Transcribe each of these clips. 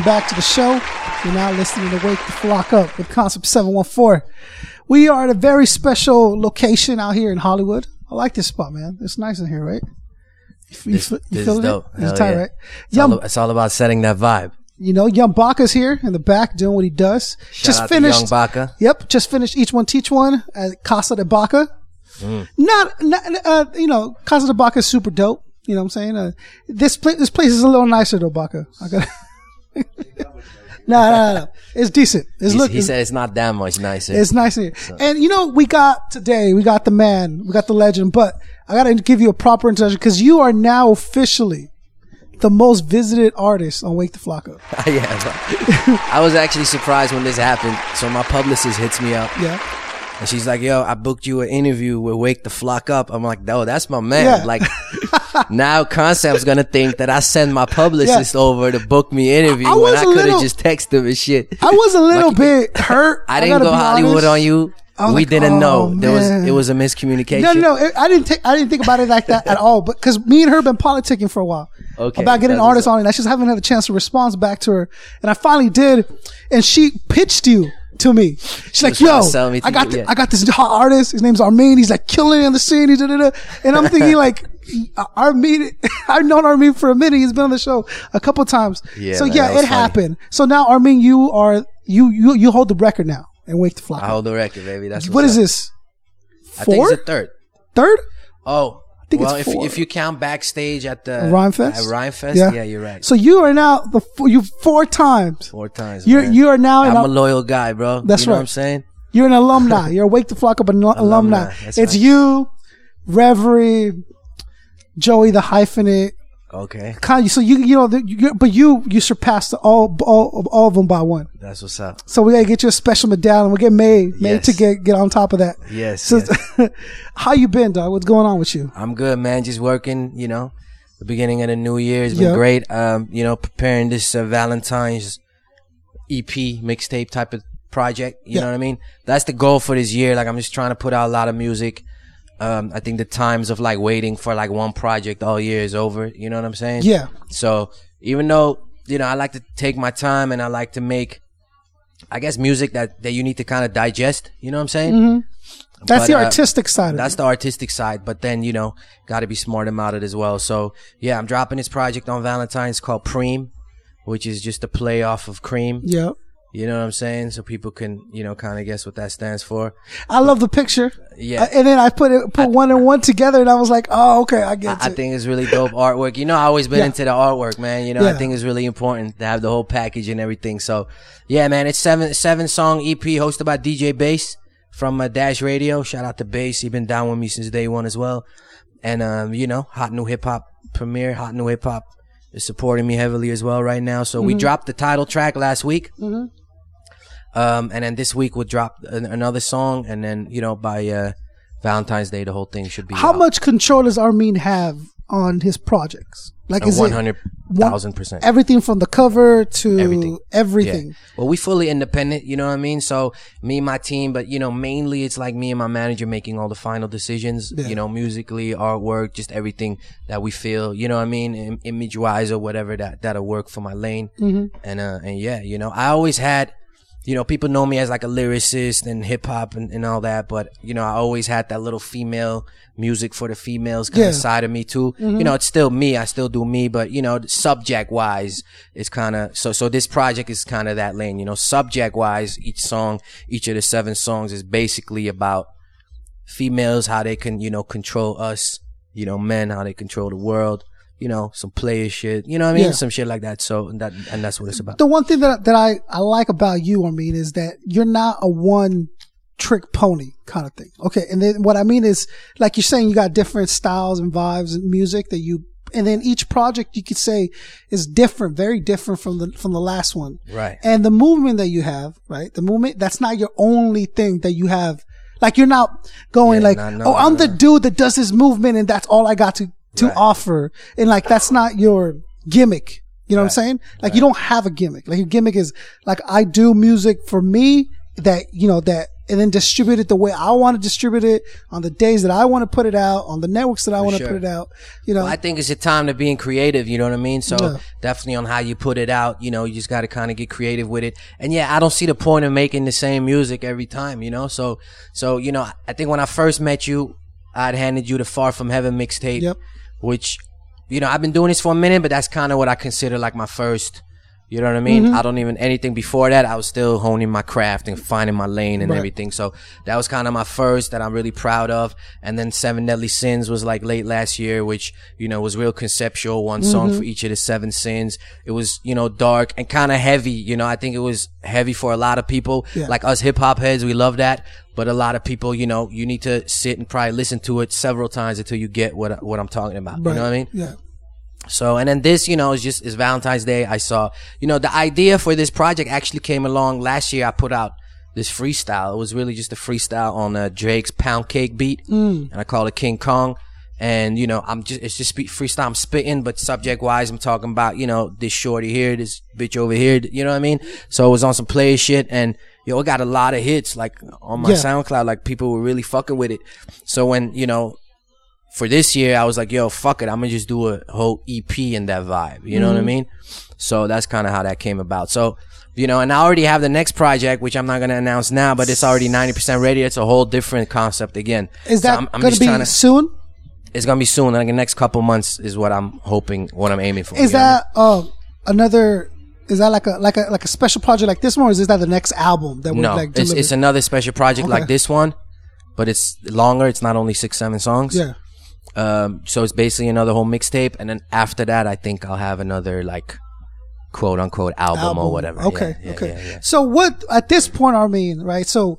Welcome back to the show. You're now listening to Wake the Flok Up with Concept 714. We are at a very special location out here in Hollywood. I like this spot, man. It's nice in here, right? You, f- you This, this is dope. it? Hell tight, yeah. right? It's, all, Young, it's all about setting that vibe. you know, Young Baka's here in the back doing what he does. Shout just finished. Young Baka. Yep, just finished each one teach one at Casa de Baca. Mm. Not, not uh, you know, Casa de Baca is super dope. You know what I'm saying? Uh, this place, this place is a little nicer though, Baca. I got. no, no, no, no. it's decent. It's He's- look. he it's, said it's not that much nicer. it's nice here. And you know, we got today, we got the man, we got the legend, but I got to give you a proper introduction because you are now officially the most visited artist on Wake the Flok Up. yeah. I was actually surprised when this happened. So my publicist hits me up Yeah. and she's like, "Yo, I booked you an interview with Wake the Flok Up." I'm like, "No, that's my man." Yeah. Like now, Concept's gonna think that I send my publicist over to book me interview I when was I could have just texted him and shit. I was a little bit hurt. I didn't go Hollywood honest. on you. We like, didn't oh, know there was it was a miscommunication. No, no, I didn't take. I didn't think about it like that at all. But because me and her been politicking for a while Okay, about getting artists on and I just haven't had a chance to respond back to her, and I finally did, and she pitched you to me. She's like, "Yo, I got, you, yeah. I got this hot artist. His name's R-Mean. He's like killing it in the scene. He's da-da-da." And I'm thinking like, R-Mean. I've known R-Mean for a minute. He's been on the show a couple times. Yeah, so yeah, it funny. happened. So now R-Mean, you are you you you hold the record now and Wake the Flok. I hold the record, baby. That's what what's up. this? I think Four? it's a third. Third? Oh, think well, it's if four. if you count backstage at the Rhymefest? at Rhymefest, yeah. you're right. So you are now the you four times. Four times. You're man. you are now I'm a loyal guy, bro. That's you know right. what I'm saying? you're an alumni. You're a Wake the Flok Up an alumni. Alumni, It's right. you, Reverie, Joey the hyphenate. Okay, Kind of, so you you know the, you, but you you surpassed all, all all of them by one. that's what's up. So we gotta get you a special medallion. We'll get made made Yes. to get get on top of that. Yes, So yes. how you been, dog? What's going on with you? I'm good, man. Just working. You know, the beginning of the new year has been Yeah. great. Um, you know, preparing this uh, Valentine's EP mixtape type of project. You Yeah. know what I mean? That's the goal for this year. Like, I'm just trying to put out a lot of music. Um, I think the times of like waiting for like one project all year is over. You know what I'm saying? Yeah, So even though you know I like to take my time and I like to make, I guess music that that you need to kind of digest. You know what I'm saying? Mm-hmm. that's But, the uh, artistic side. Of That's it. the artistic side, but then you know, got to be smart about it as well. So yeah, I'm dropping this project on Valentine's called P.R.E.A.M, which is just a play off of cream. Yeah, You know what I'm saying? So people can you know kind of guess what that stands for. I love the picture. Yeah. Uh, and then I put it put one and one together, and I was like, oh, okay, I get I it. think it's really dope artwork. You know, I always been Yeah. into the artwork, man. You know, Yeah. I think it's really important to have the whole package and everything. So, yeah, man, it's seven seven song EP hosted by DJ Bass from uh, Dash Radio. Shout out to Bass. He been down with me since day one as well. And um, you know, Hot New Hip Hop premiere, Hot New Hip Hop is supporting me heavily as well right now. So Mm-hmm. we dropped the title track last week. Um, and then this week we'll drop an- another song, and then you know by uh, Valentine's Day the whole thing should be How out. much control does R-Mean have on his projects? Like, is One it hundred thousand percent. everything from the cover to Everything. everything? Yeah. Well, we fully independent, you know what I mean? So me and my team, but you know, mainly it's like me and my manager making all the final decisions, Yeah. you know, musically, artwork, just everything that we feel, you know what I mean? Im- image wise or whatever that, that'll work for my lane. Mm-hmm. And, uh, and yeah, you know, I always had, you know, people know me as like a lyricist and hip hop and, and all that, but you know, I always had that little female music for the females kind Yeah. of side of me too. Mm-hmm. You know, it's still me. I still do me, but you know, subject wise, it's kind of so. So this project is kind of that lane. You know, subject wise, each song, each of the seven songs is basically about females, how they can you know control us. You know, men, how they control the world. You know, some player shit. You know what I mean? Yeah. Some shit like that. So and that and that's what it's about. The one thing that that I, I like about you, R-Mean, is that you're not a one trick pony kind of thing. Okay. And then what I mean is, like you're saying, you got different styles and vibes and music that you, and then each project you could say is different, very different from the, from the last one. Right. And the movement that you have, right? The movement, that's not your only thing that you have. Like you're not going Yeah, like, no, no, oh, I'm no, the dude that does this movement and that's all I got to, to Right. offer. And like, that's not your gimmick. You know what I'm saying? Like you don't have a gimmick. Like your gimmick is like, I do music for me that, you know, that, and then distribute it the way I want to distribute it on the days that I want to put it out on the networks that I want to sure. put it out. You know, I think it's a time to being creative. You know what I mean? So Yeah. definitely on how you put it out. You know, you just got to kind of get creative with it. And yeah, I don't see the point of making the same music every time. You know, so so you know, I think when I first met you, I'd handed you the Far From Heaven mixtape, Yep. Which you know I've been doing this for a minute, but that's kind of what I consider like my first. You know what I mean? Mm-hmm. I don't even anything before that. I was still honing my craft and finding my lane and Right. everything. So that was kind of my first that I'm really proud of. And then Seven Deadly Sins was like late last year, which you know was real conceptual. One Mm-hmm. song for each of the seven sins. It was you know dark and kind of heavy. You know, I think it was heavy for a lot of people. Yeah. Like us hip hop heads, we love that. But a lot of people, you know, you need to sit and probably listen to it several times until you get what what I'm talking about. You know what I mean? Yeah. So, and then this, you know, is just, is Valentine's Day. I saw, you know, the idea for this project actually came along last year. I put out this freestyle. It was really just a freestyle on uh, Drake's Pound Cake beat. And I call it King Kong. And, you know, I'm just, it's just freestyle. I'm spitting, but subject wise, I'm talking about, you know, this shorty here, this bitch over here. You know what I mean? So it was on some player shit and, yo, it got a lot of hits, like on my Yeah. SoundCloud. Like people were really fucking with it. So when, you know, for this year, I was like, yo, fuck it. I'm gonna just do a whole EP in that vibe. You know Mm-hmm. what I mean? So that's kind of how that came about. So, you know, and I already have the next project, which I'm not gonna announce now, but it's already 90% ready. It's a whole different concept again. Is So that I'm, I'm going to be to, soon? it's gonna be soon. Like the next couple months is what I'm hoping, what I'm aiming for. Is you know what I mean? that uh, another? Is that like a like a like a special project like this one, or is that the next album that would No, like it's, deliver? it's another special project Okay. like this one, but it's longer. It's not only six, seven songs. yeah. Um, so it's basically another whole mixtape, and then after that, I think I'll have another like quote unquote album, album. or whatever. Okay, Yeah, yeah, okay. yeah. So what at this point, R-Mean, right? So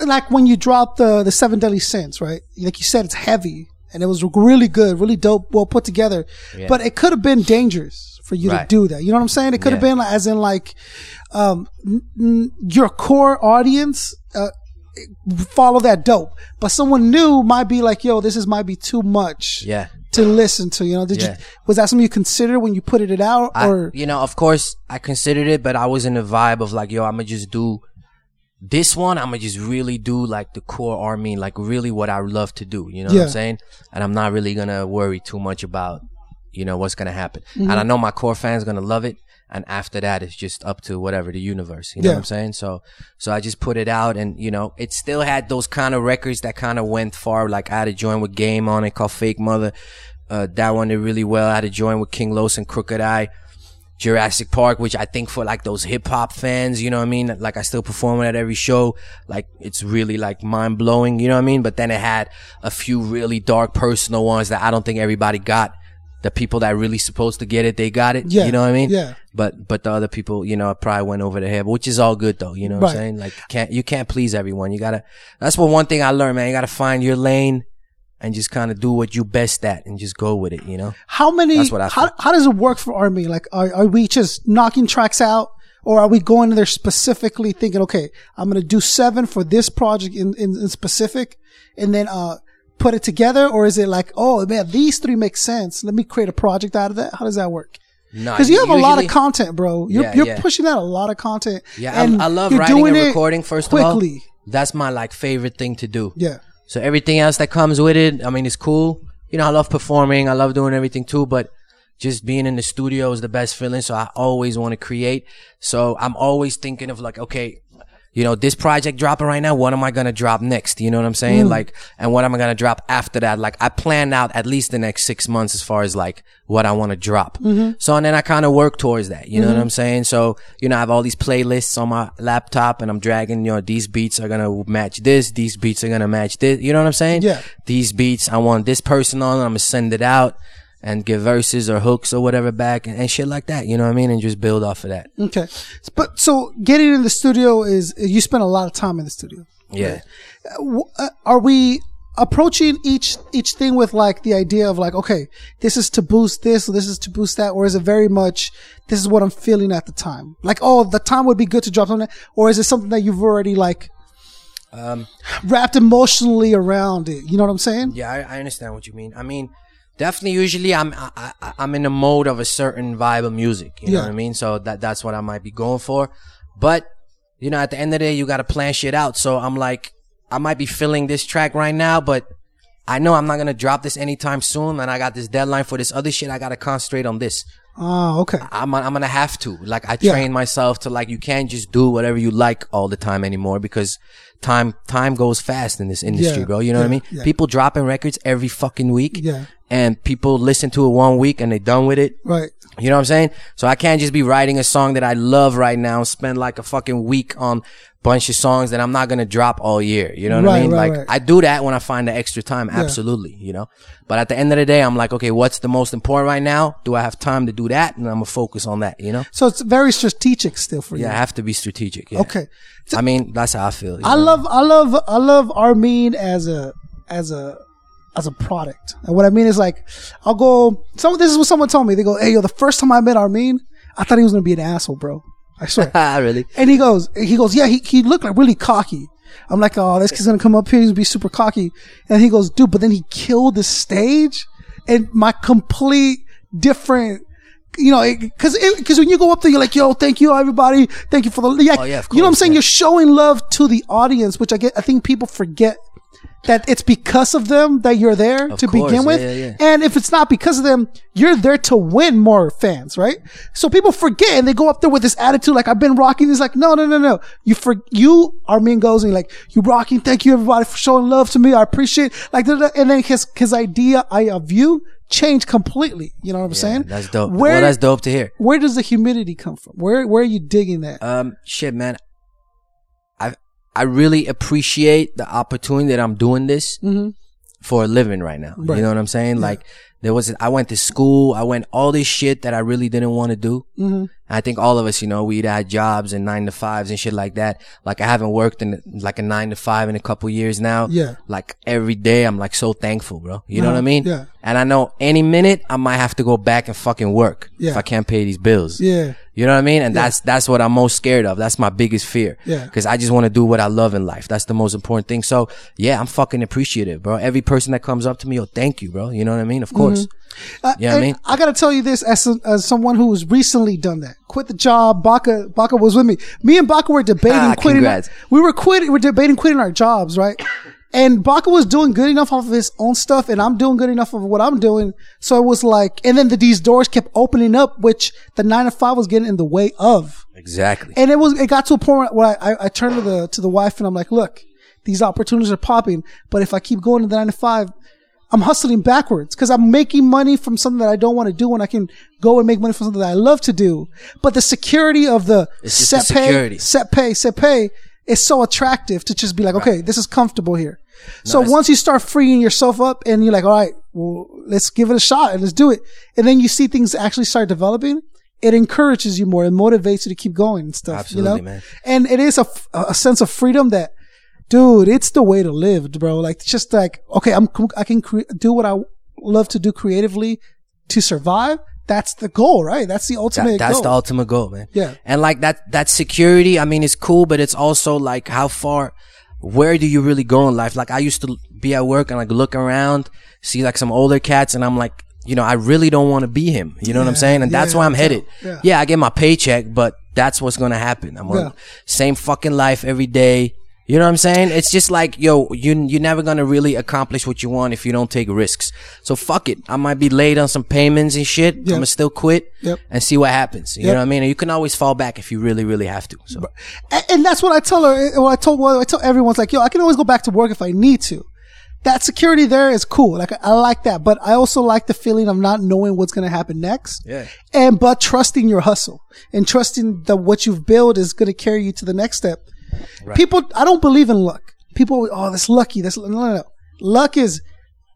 like when you drop the the seven deadly sins, right? Like you said, it's heavy and it was really good, really dope, well put together. But it could have been dangerous for you to do that. You know what I'm saying? It could have been like, as in like um n- n- your core audience. Uh, follow that dope but someone new might be like yo this is might be too much Yeah. to listen to you know did Yeah. you was that something you considered when you put it out I, or you know, of course, I considered it, but I was in the vibe of like, yo, I'm gonna just do this one. I'm gonna just really do like the core army, like really what I love to do. You know what I'm saying? And I'm not really gonna worry too much about, you know, what's gonna happen. Mm-hmm. And I know my core fans gonna love it. And after that, it's just up to whatever the universe. You know Yeah. what I'm saying? So, so I just put it out, and you know, it still had those kind of records that kind of went far. Like I had a joint with Game on it called Fake Mother. Uh, that one did really well. I had a joint with King Los and Crooked I. Jurassic Park, which I think for like those hip hop fans, you know what I mean? Like I still perform it at every show. Like it's really like mind blowing, you know what I mean? But then it had a few really dark personal ones that I don't think everybody got. The people that really supposed to get it, they got it. Yeah, You know what I mean? yeah. But, but the other people, you know, probably went over the head, which is all good though. You know what Right. I'm saying? Like can't, you can't please everyone. You gotta, that's what one thing I learned, man. You gotta find your lane and just kind of do what you best at and just go with it, you know? How many? That's what I how, how does it work for Army? Like, are, are we just knocking tracks out, or are we going there specifically thinking, okay, I'm gonna do seven for this project in, in, in specific, and then uh put it together, or is it like, oh man, these three make sense. Let me create a project out of that. How does that work? No, Because you have a lot of content, bro. You're, Yeah, you're yeah. pushing out a lot of content. Yeah, and I, I love writing doing and recording. First quickly. of all, that's my like favorite thing to do. Yeah. So everything else that comes with it, I mean, it's cool. You know, I love performing. I love doing everything too, but just being in the studio is the best feeling. So I always want to create. So I'm always thinking of like, okay, you know, this project dropping right now. What am I to drop next? You know what I'm saying? Hmm. Like, and what am I to drop after that? Like I planned out at least the next six months as far as like what I want to drop. Mm-hmm. So, and then I kind of work towards that. You know what mm-hmm. I'm saying? So, you know, I have all these playlists on my laptop and I'm dragging, you know, these beats are to match this. These beats are to match this. You know what I'm saying? Yeah. These beats, I want this person on. I'm to send it out and give verses or hooks or whatever back and, and shit like that. You know what I mean? And just build off of that. Okay. But so getting in the studio is you spend a lot of time in the studio. Yeah. uh, are we approaching each each thing with like the idea of like okay this is to boost this or this is to boost that or is it very much this is what i'm feeling at the time like oh the time would be good to drop something or is it something that you've already like Um, wrapped emotionally around it you know what i'm saying Yeah, I, I understand what you mean. I mean, definitely. Usually, I'm I, I, I'm in the mode of a certain vibe of music. You know what I mean? So that that's what I might be going for. But you know, at the end of the day, you got to plan shit out. So I'm like, I might be filling this track right now, but I know I'm not gonna drop this anytime soon, and I got this deadline for this other shit. I gotta concentrate on this. Oh okay I'm I'm gonna have to. Like I Yeah. train myself to like you can't just do whatever you like all the time anymore because time time goes fast in this industry, Yeah, bro. You know what I mean? yeah. People dropping records every fucking week. Yeah. And people listen to it one week and they're done with it. right You know what I'm saying? So I can't just be writing a song that I love right now, spend like a fucking week on bunch of songs that I'm not gonna drop all year. You know what Right, I mean? right, like right. I do that when I find the extra time, absolutely, you know. But at the end of the day, I'm like, okay, what's the most important right now? Do I have time to do that? And I'm gonna focus on that, you know? so it's very strategic still for you Yeah, I have to be strategic. Yeah. okay I mean, that's how I feel. I love, I love, I love R-Mean as a, as a, as a product. And what I mean is like, I'll go, some, this is what someone told me. They go, Hey, yo, the first time I met R-Mean, I thought he was going to be an asshole, bro. I swear. Ah, really? and he goes, he goes, yeah, he, he looked like really cocky. I'm like, oh, this kid's going to come up here. He's going to be super cocky. And he goes, dude, but then he killed the stage and my complete different, you know, because because when you go up there, you're like, "Yo, thank you, everybody, thank you for the yeah." Oh, yeah, of you know what I'm saying? yeah. You're showing love to the audience, which I get. I think people forget that it's because of them that you're there Of to course, begin with. yeah, yeah, yeah. And if it's not because of them, you're there to win more fans, right? So people forget and they go up there with this attitude like, I've been rocking. It's like, no, no, no, no. You for, you, R-Mean goes and like, you rocking. Thank you everybody for showing love to me. I appreciate like, da, da. and then his, his idea I- of you changed completely. You know what I'm saying? That's dope. Where, well, that's dope to hear. where does the humidity come from? Where, where are you digging that? Um, shit, man. I really appreciate the opportunity that I'm doing this for a living right now. Right. You know what I'm saying? Like there was, I went to school. I went all this shit that I really didn't want to do. Mm-hmm. I think all of us, you know, we either had jobs and nine to fives and shit like that. Like I haven't worked in like a nine to five in a couple years now. Yeah. Like every day, I'm like so thankful, bro. You know what I uh-huh. mean? yeah. And I know any minute I might have to go back and fucking work Yeah. if I can't pay these bills. Yeah. You know what I mean? And that's that's what I'm most scared of. That's my biggest fear. Yeah. Because I just want to do what I love in life. That's the most important thing. So yeah, I'm fucking appreciative, bro. Every person that comes up to me, oh, thank you, bro. You know what I mean? Of course. Mm-hmm. Uh, what I mean? I gotta tell you this as, as someone who has recently done that. Quit the job. Baka, Baka was with me. Me and Baka were debating Ah, quitting. Our, we were quitting, we were debating quitting our jobs, right? And Baka was doing good enough off of his own stuff and I'm doing good enough of what I'm doing. So it was like, and then the, these doors kept opening up, which the nine to five was getting in the way of. Exactly. And it was, it got to a point where I, I, I turned to the, to the wife and I'm like, look, these opportunities are popping, but if I keep going to the nine to five, I'm hustling backwards because I'm making money from something that I don't want to do when I can go and make money from something that I love to do. But the security of the set pay, set pay, set pay is so attractive to just be like, okay, this is comfortable here. So once you start freeing yourself up and you're like, all right, well, let's give it a shot and let's do it. And then you see things actually start developing. It encourages you more. It motivates you to keep going and stuff. Absolutely, you know? man. And it is a sense of freedom that, dude, it's the way to live, bro. Like, just like, okay, I'm, I can cre- do what I love to do creatively to survive. That's the goal, right? That's the ultimate That, that's goal. the ultimate goal, man. Yeah. And like that, that security, I mean, it's cool, but it's also like how far, where do you really go in life? Like I used to be at work and like look around, see like some older cats and I'm like, you know, I really don't want to be him. You know what I'm saying? And that's yeah, where I'm headed. yeah. Yeah. I get my paycheck, but that's what's going to happen. I'm Yeah. on same fucking life every day. You know what I'm saying? It's just like, yo, you, you're never gonna really accomplish what you want if you don't take risks. So fuck it. I might be late on some payments and shit. I'm gonna still quit Yep. and see what happens. You Yep. know what I mean? And you can always fall back if you really, really have to. So And, and that's what I tell her. What I told, what I tell everyone's like, yo, I can always go back to work if I need to. That security there is cool. Like I like that, but I also like the feeling of not knowing what's going to happen next. Yeah. And but trusting your hustle and trusting that what you've built is going to carry you to the next step. People, I don't believe in luck. People, oh, that's lucky. That's no, no, no. Luck is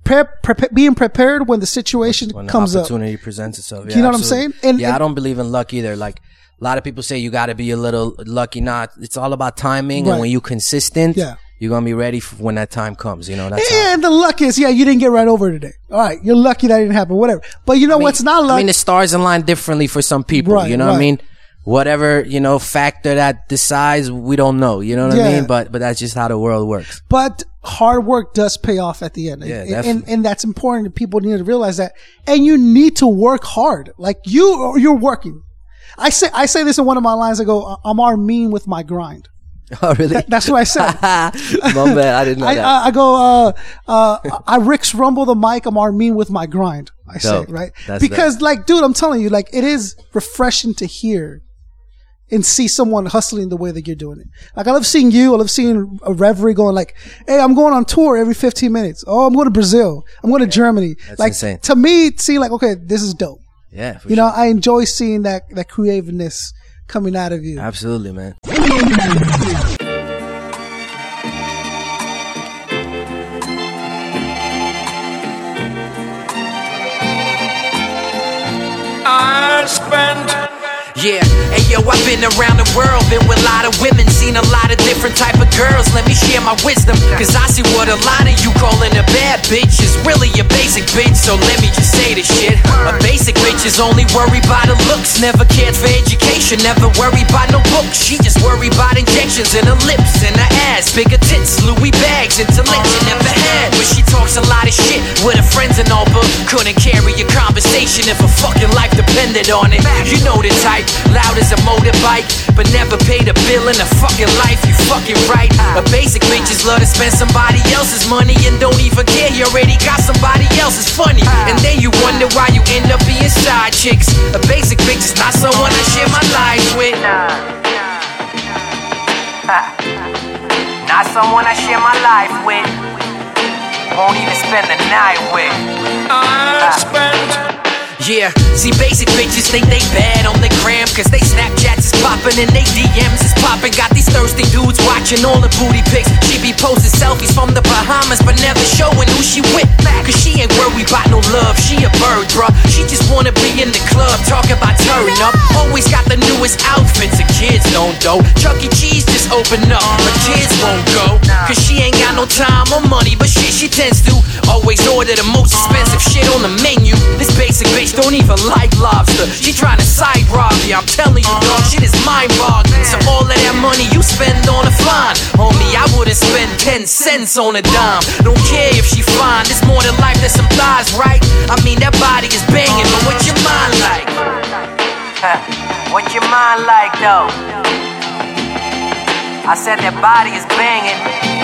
pre- pre- being prepared when the situation when the comes up. opportunity presents itself, yeah, You know what I'm saying? And- yeah, and- I don't believe in luck either. Like a lot of people say, you got to be a little lucky. Not. It's all about timing, Right. and when you consistent, Yeah. you're gonna be ready for when that time comes. You know, that's Yeah, and the luck is, yeah, you didn't get right over today. All right, you're lucky that didn't happen. Whatever. But you know I mean- what's not luck? I mean, the stars align differently for some people. Right, you know what I mean? Whatever you know factor that decides, we don't know. You know what Yeah. I mean? But but that's just how the world works. but hard work does pay off at the end. Yeah, and, and, and that's important. People need to realize that. And you need to work hard. Like you, you're working. I say, I say this in one of my lines. I go, I'm Armin with my grind. Oh, really? That's what I said. My bad. I didn't know I, that. I, I go, uh, uh, I Rick's rumble the mic. I'm Armin with my grind. I say, right? Because like, dude, I'm telling you, like, it is refreshing to hear and see someone hustling the way that you're doing it. Like, I love seeing you. I love seeing a Reverie going like, Hey, I'm going on tour every 15 minutes. Oh, I'm going to Brazil. I'm going to Germany. like, insane. to me, see like, okay, this is dope. yeah, for You sure. know, I enjoy seeing that, that creativeness coming out of you. absolutely, man. I spent Yeah, hey yo, I've been around the world, been with a lot of women, seen a lot of different type of girls. Let me share my wisdom, cause I see what a lot of you calling a bad bitch is really a basic bitch. So let me just say this shit. A basic bitch is only worried by the looks, never cared for education, never worried by no books. She just worried about injections in her lips and her ass, bigger tits, Louis bags, intellect you never had. But she talks a lot of shit with her friends and all, but couldn't carry a conversation if her fucking life depended on it. You know the type, loud as a motorbike, but never paid a bill in a fucking life. You fucking right. A basic bitches love to spend somebody else's money and don't even care. You already got somebody else. It's funny, and then you wonder why you end up being side chicks. A basic bitch is not someone I share my life with. Not someone I share my life with. Won't even spend the night with. I spent Yeah, see basic bitches think they bad on the gram Cause they Snapchats is poppin' and they DMs is poppin' Got these thirsty dudes watching all the booty pics. She be posting selfies from the Bahamas But never showing who she with. Cause she ain't worried about no love, she a bird, bruh. She just wanna be in the club, talking about turning up. Always got the newest outfits, the kids don't though Chuck E. Cheese just opened up, but kids won't go. Cause she ain't got no time or money But shit, she tends to. Always order the most expensive shit on the menu. This basic bitch don't even like lobster She tryna side rob you, I'm telling you dog Shit is mind boggling So all of that money you spend on a fine Homie, I wouldn't spend 10 cents on a dime Don't care if she fine, it's more than life than some thighs, right? I mean that body is banging, but what's your mind like? What's your mind like though? I said that body is banging,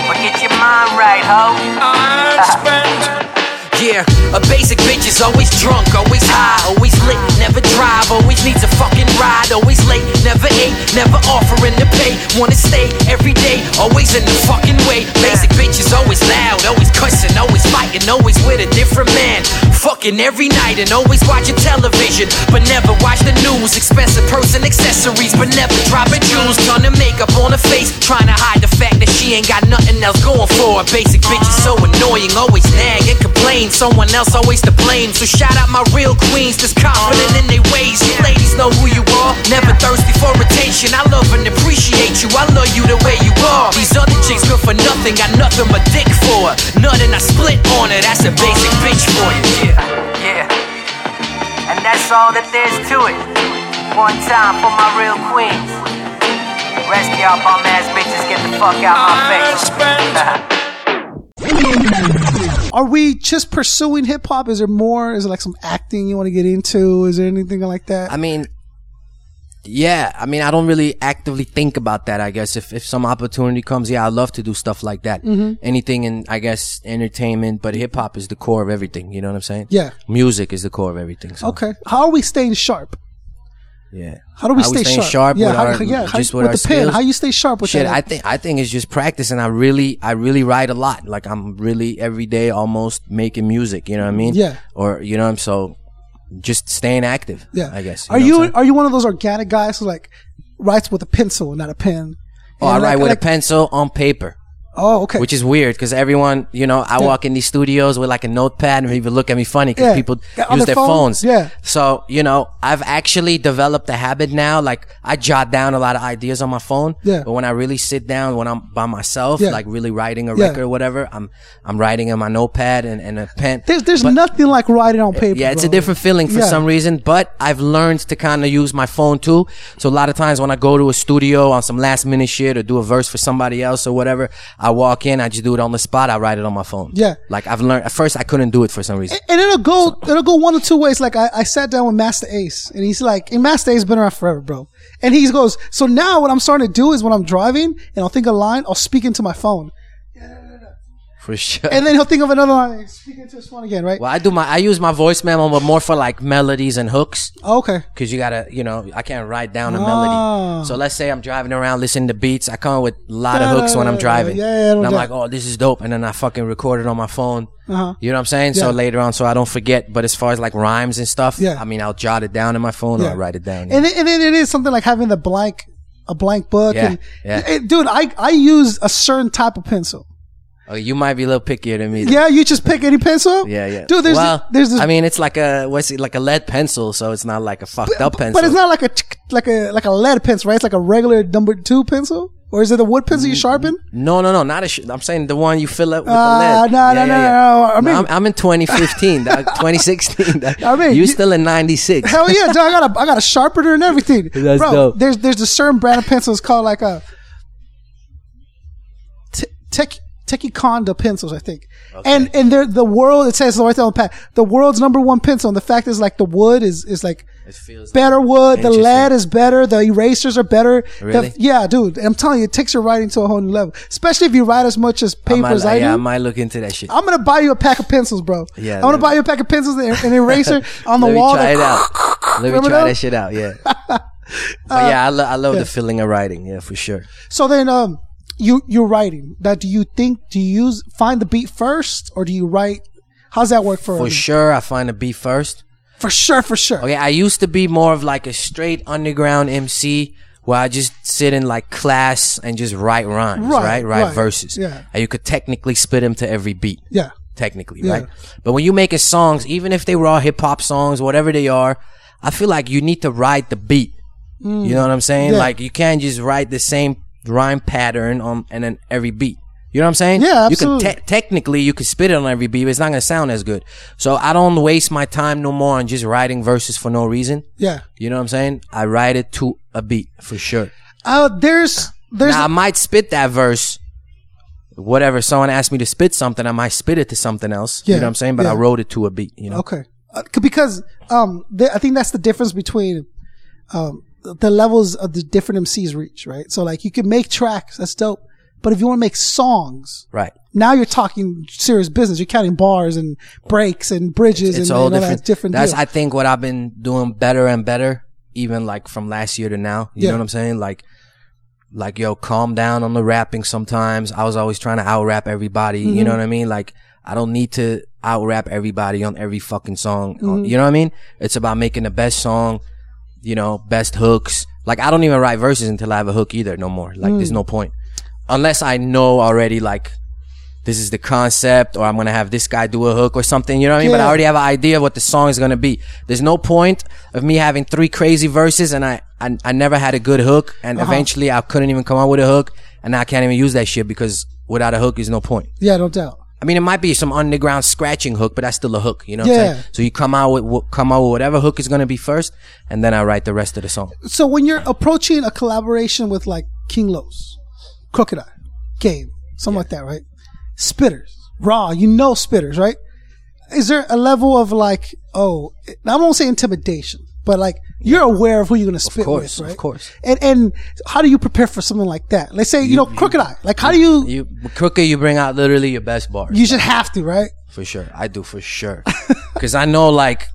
but get your mind right, ho. I spent Yeah, a basic bitch is always drunk, always high, always lit, never drive, always needs a fucking ride, always late, never ate, never offering to pay, wanna stay every day, always in the fucking way. Basic bitch is always loud, always cussing, always fighting, always with a different man. Fucking every night and always watching television, but never watch the news. Expensive person accessories, but never dropping jewels. Ton of makeup on her face, trying to hide the fact that she ain't got nothing else going for her. Basic bitch is so annoying, always nag and complain. Someone else always to blame. So shout out my real queens, that's confident in their ways. You ladies know who you are, never thirsty for attention. I love and appreciate you, I love you the way you are. These other chicks good for nothing, got nothing but dick for her. Nothing I split on her, that's a basic bitch for you. Yeah, yeah. And that's all that there's to it. One time for my real queens. Rest y'all bum ass bitches, get the fuck out my face. Are we just pursuing hip hop? Is there more? Is it like some acting you want to get into? Is there anything like that? I mean, yeah. I mean, I don't really actively think about that. I guess if if some opportunity comes, yeah, I love to do stuff like that. Mm-hmm. Anything in, I guess, entertainment. But hip hop is the core of everything. You know what I'm saying? Yeah. Music is the core of everything. So, okay. How are we staying sharp? Yeah. How do we stay staying sharp? with how, our, yeah, how- just with, with, our the pen. skills? How you stay sharp with Shit, that? I think I think it's just practice, and I really I really write a lot. Like I'm really every day almost making music. You know what I mean? Yeah. Or you know I'm so just staying active. yeah, I guess. are know you are you one of those organic guys who like writes with a pencil, not a pen? Oh, I And write like- with like- a pencil on paper. Oh, okay. Which is weird because everyone, you know, I walk in these studios with like a notepad and people look at me funny because Yeah. people Yeah, use their their phone? phones. Yeah. So, you know, I've actually developed a habit now. Like I jot down a lot of ideas on my phone. Yeah. But when I really sit down, when I'm by myself, Yeah. like really writing a Yeah. record or whatever, I'm, I'm writing in my notepad and, and a pen. There's there's But- nothing like writing on paper. yeah, it's a different feeling for Yeah. some reason, but I've learned to kind of use my phone too. So a lot of times when I go to a studio on some last minute shit or do a verse for somebody else or whatever, I walk in, I just do it on the spot, I write it on my phone. Yeah. Like I've learned, at first I couldn't do it for some reason. and it'll go it'll go one or two ways. Like I, I sat down with Masta Ace, and he's like, and Masta Ace has been around forever, bro. And he goes, so now what I'm starting to do is when I'm driving and I'll think a line, I'll speak into my phone, For sure. and then he'll think of another line, speaking to his phone again, right? well, I do my, I use my voice memo, but more for like melodies and hooks. Oh, okay, Cause you gotta, you know, I can't write down a Ah. melody. So let's say I'm driving around listening to beats. I come up with a lot of hooks when I'm driving. Yeah, yeah, no and I'm like, oh, this is dope. And then I fucking record it on my phone. Uh-huh. You know what I'm saying? So later on, so I don't forget. But as far as like rhymes and stuff, Yeah. I mean, I'll jot it down in my phone or I'll write it down. and then, and then it is something like having the blank, a blank book, Yeah, and yeah. Dude, I I use a certain type of pencil. Oh, you might be a little pickier than me. Yeah, you just pick any pencil. Yeah, yeah. dude. There's well, there's this, I mean, it's like a what's it like a lead pencil, so it's not like a fucked up pencil. But it's not like a like a like a lead pencil, right? It's like a regular number two pencil, or is it a wood pencil you sharpen? No, no, no, not a. Sh- I'm saying the one you fill up with Ah, the lead. no, no, no, no, I mean- I'm, I'm in 2015, dog, 2016. dog. I mean, you still in 96. Hell yeah, dude, I got a I got a sharpener and everything. That's Bro, dope. there's there's a certain brand of pencils called like a Tech Ticonderoga pencils, I think. And and they're the world. It says right there on the pack, the world's number one pencil. And the fact is, like the wood is is like better wood. The lead is better. The erasers are better. The- Really? yeah, dude. I'm telling you, it takes your writing to a whole new level. Especially if you write as much as I paper might, as I yeah, I do. might look into that shit. I'm gonna buy you a pack of pencils, bro. Yeah, I'm gonna buy you a pack of pencils and an eraser on the Let me wall. try that- it out. Let me try that? that shit out. Yeah. but yeah, I, lo- I love yeah. the feeling of writing. Yeah, for sure. So then, um, you you're writing. that do you think do you use find the beat first, or do you write? How's that work for For you? sure, I find a beat first. For sure, for sure. Okay, I used to be more of like a straight underground MC where I just sit in like class and just write rhymes, Right, right? Write right, verses. yeah. And you could technically spit them to every beat. Yeah, Technically, Yeah. right? But when you making songs, even if they were all hip hop songs, whatever they are, I feel like you need to write the beat. You know what I'm saying? Mm. Yeah. Like you can't just write the same rhyme pattern on and then every beat. You know what I'm saying? Yeah, You can absolutely. te- technically you can spit it on every beat, but it's not gonna sound as good. So I don't waste my time no more on just writing verses for no reason. yeah. You know what I'm saying? I write it to a beat for sure. Uh, there's there's Now I might spit that verse. Whatever someone asked me to spit something, I might spit it to something else. Yeah, You know what I'm saying? But I wrote it to a beat. You know? okay uh, because um the, I think that's the difference between um the levels of the different MCs reach, right? So like you can make tracks, that's dope. But if you want to make songs, Right. now you're talking serious business. You're counting bars and breaks and bridges It's and, all and all different. that different. That's deal. I think what I've been doing better and better, even like from last year to now. You Yeah. know what I'm saying? Like, like yo, calm down on the rapping. Sometimes I was always trying to out rap everybody. You Mm-hmm. know what I mean? Like I don't need to out rap everybody on every fucking song. Mm-hmm. You know what I mean? It's about making the best song. You know, best hooks. Like I don't even write verses until I have a hook either. No more. Like Mm. there's no point unless I know already. Like this is the concept or I'm gonna have this guy do a hook or something, you know what I mean? But I already have an idea of what the song is gonna be. There's no point of me having three crazy verses and I I, I never had a good hook and Uh-huh. eventually I couldn't even come up with a hook and I can't even use that shit because without a hook is no point. yeah, no doubt. I mean, it might be some underground scratching hook, but that's still a hook. You know what I'm Yeah. saying? So you come out with come out with whatever hook is gonna be first, and then I write the rest of the song. So when you're approaching a collaboration with like King Los, Crooked I, Game, something like that, right? Spitters, Raw, you know Spitters, right? Is there a level of like, oh, I won't say intimidation, but like you're aware of who you're going to spit course, with, of right? Of course. And and how do you prepare for something like that? Let's say you, know Crooked I. like how do you? You crooked, you bring out literally your best bars. You should have to, right? For sure. I do for sure. Cause I know like,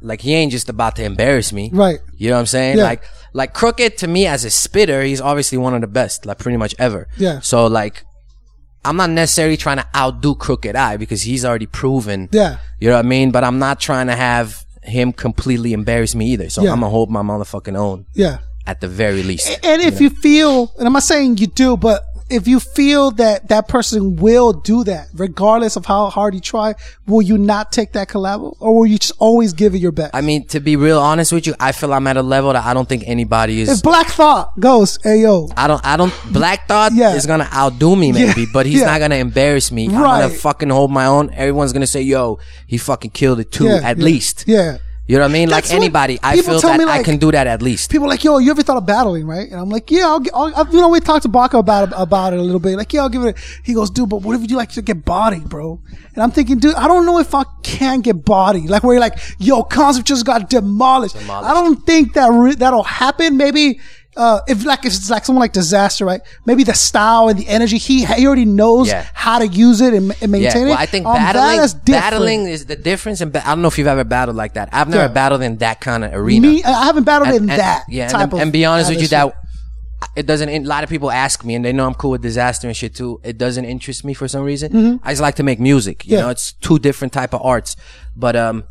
like he ain't just about to embarrass me. Right. You know what I'm saying? Yeah. Like, like Crooked to me as a spitter, he's obviously one of the best, like pretty much ever. Yeah. So like, I'm not necessarily trying to outdo Crooked I because he's already proven. Yeah. You know what I mean? But I'm not trying to have him completely embarrass me either. So Yeah. I'm gonna hold my motherfucking own Yeah. at the very least. And if you feel, and I'm not saying you do, but if you feel that that person will do that, regardless of how hard you try, will you not take that collab, or will you just always give it your best? I mean, to be real honest with you, I feel I'm at a level that I don't think anybody is. if Black Thought goes, hey yo, I don't, I don't, Black Thought Yeah. is gonna outdo me maybe, Yeah. but he's Yeah. not gonna embarrass me. I'm gonna fucking hold my own. Everyone's gonna say, yo, he fucking killed it too, at least. yeah. You know what I mean? That's like anybody, I feel that me, I can do that at least. People are like, yo, you ever thought of battling, right? And I'm like, yeah, I'll, I'll, I'll you know, we talked to Baca about about it a little bit. Like, yeah, I'll give it. A, he goes, dude, but what if you like to get bodied, bro? And I'm thinking, dude, I don't know if I can get bodied. Like, where you're like, yo, concept just got demolished. I don't think that re- that'll happen. Maybe. Uh, if like if it's like someone like Dizaster, right? Maybe the style and the energy he he already knows Yeah. how to use it and, and Yeah, maintain well, it. I think Um, battling, is battling is the difference. And I don't know if you've ever battled like that. I've never Yeah. battled in that kind of arena. Me, I haven't battled in and, that yeah, type and, of. and be honest with you, atmosphere. that it doesn't. A lot of people ask me, and they know I'm cool with Dizaster and shit too. It doesn't interest me for some reason. I just like to make music. You Mm-hmm. Yeah. know, it's two different type of arts, but um,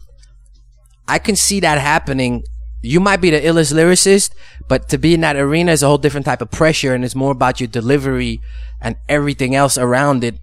I can see that happening. You might be the illest lyricist, but to be in that arena is a whole different type of pressure, and it's more about your delivery and everything else around it.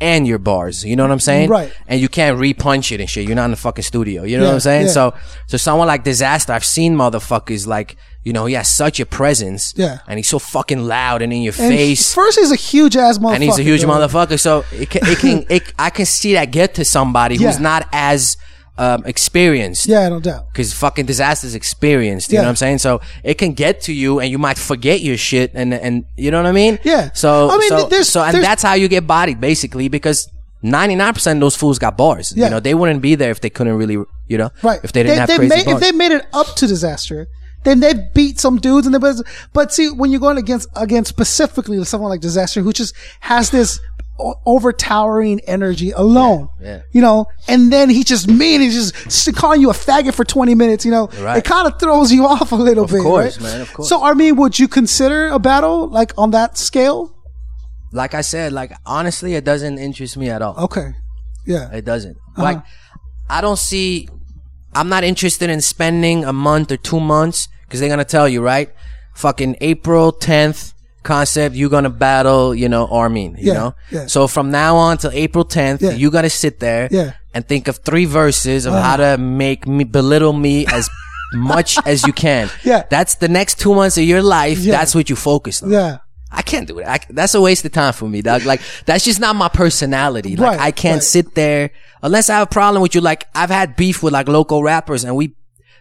And your bars, you know what I'm saying? Right. And you can't repunch it and shit. You're not in the fucking studio. You know what I'm saying? yeah. So, so someone like Dizaster, I've seen motherfuckers like, you know, he has such a presence. Yeah. And he's so fucking loud and in your And face. First, he's a huge ass motherfucker. and he's a huge dude. motherfucker. So it can, it can, it, I can see that get to somebody who's not as, um, experienced. Yeah, no doubt. Cause fucking Dizaster's experienced, you Yeah. know what I'm saying? So it can get to you and you might forget your shit and, and, you know what I mean? Yeah. So, I mean, so, there's- so, and there's- that's how you get bodied basically because 99% of those fools got bars. Yeah. You know, they wouldn't be there if they couldn't really, you know, Right. if they didn't have they crazy made, bars. If they made it up to Dizaster, then they beat some dudes and they but see, when you're going against, against specifically someone like Dizaster who just has this overtowering energy alone, Yeah, yeah. you know, and then he just mean, he's just calling you a faggot for 20 minutes, you know, Right. it kind of throws you off a little bit. Of bit. course, right? man, of course. So, I mean, would you consider a battle like on that scale? like I said, like honestly, it doesn't interest me at all. Okay. Yeah. It doesn't. Uh-huh. Like, I don't see. I'm not interested in spending a month or two months because they're gonna tell you, right? Fucking April 10th concept, you're gonna battle, you know, R-Mean, you Yeah, know? yeah. So from now on till April 10th, Yeah. you gotta sit there and think of three verses of how ah. to make me belittle me as much as you can. Yeah. That's the next two months of your life. Yeah. That's what you focus on. Yeah. I can't do it. I, that's a waste of time for me, dog. Like that's just not my personality. Like Right, I can't right. sit there unless I have a problem with you. Like I've had beef with like local rappers and we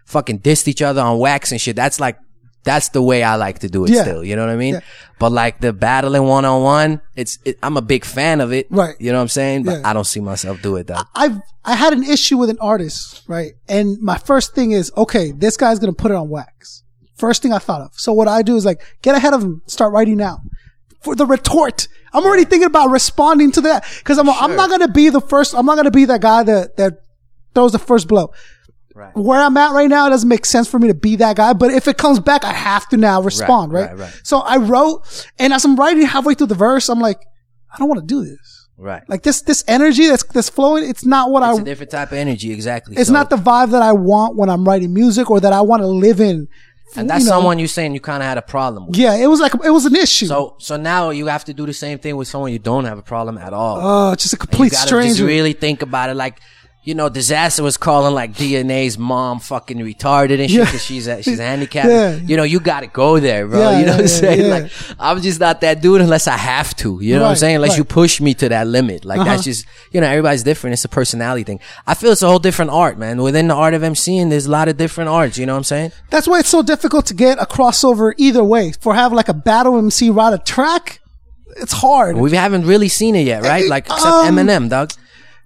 fucking dissed each other on wax and shit. That's like that's the way I like to do it. Yeah. Still, you know what I mean? Yeah. But like the battling one on one, it's it, I'm a big fan of it. Right. You know what I'm saying? But Yeah. I don't see myself do it though. I've I had an issue with an artist, right? And my first thing is, okay, this guy's gonna put it on wax. First thing I thought of. So what I do is like get ahead of him, start writing now. For the retort. I'm already thinking about responding to that. Cause I'm I'm not gonna be the first I'm not gonna be that guy that that throws the first blow. Right. Where I'm at right now, it doesn't make sense for me to be that guy. But if it comes back, I have to now respond, right? right, right. So I wrote, and as I'm writing halfway through the verse, I'm like, I don't want to do this. Right. Like this, this energy that's that's flowing. It's not what I it's I a different type of energy. Exactly. it's So- not the vibe that I want when I'm writing music or that I want to live in. and that's you know. someone you're saying you kind of had a problem with. Yeah, it was like it was an issue. So so now you have to do the same thing with someone you don't have a problem at all. uh, just a complete stranger. just really think about it. Like, you know, Dizaster was calling like DNA's mom fucking retarded and shit Yeah. because she's a, she's handicapped. Yeah. You know, you got to go there, bro. Yeah, you know yeah, what I'm saying? yeah. Like, I'm just not that dude unless I have to. You know what I'm saying? Unless right. you push me to that limit. Like, Uh-huh. that's just you know, everybody's different. It's a personality thing. I feel it's a whole different art, man. Within the art of MCing, there's a lot of different arts. You know what I'm saying? That's why it's so difficult to get a crossover either way. For have like a battle MC ride a track, it's hard. We haven't really seen it yet, right? Like, except Um, Eminem, dog.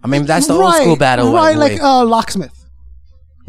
I mean, that's the old school battle. right? Like uh, locksmith.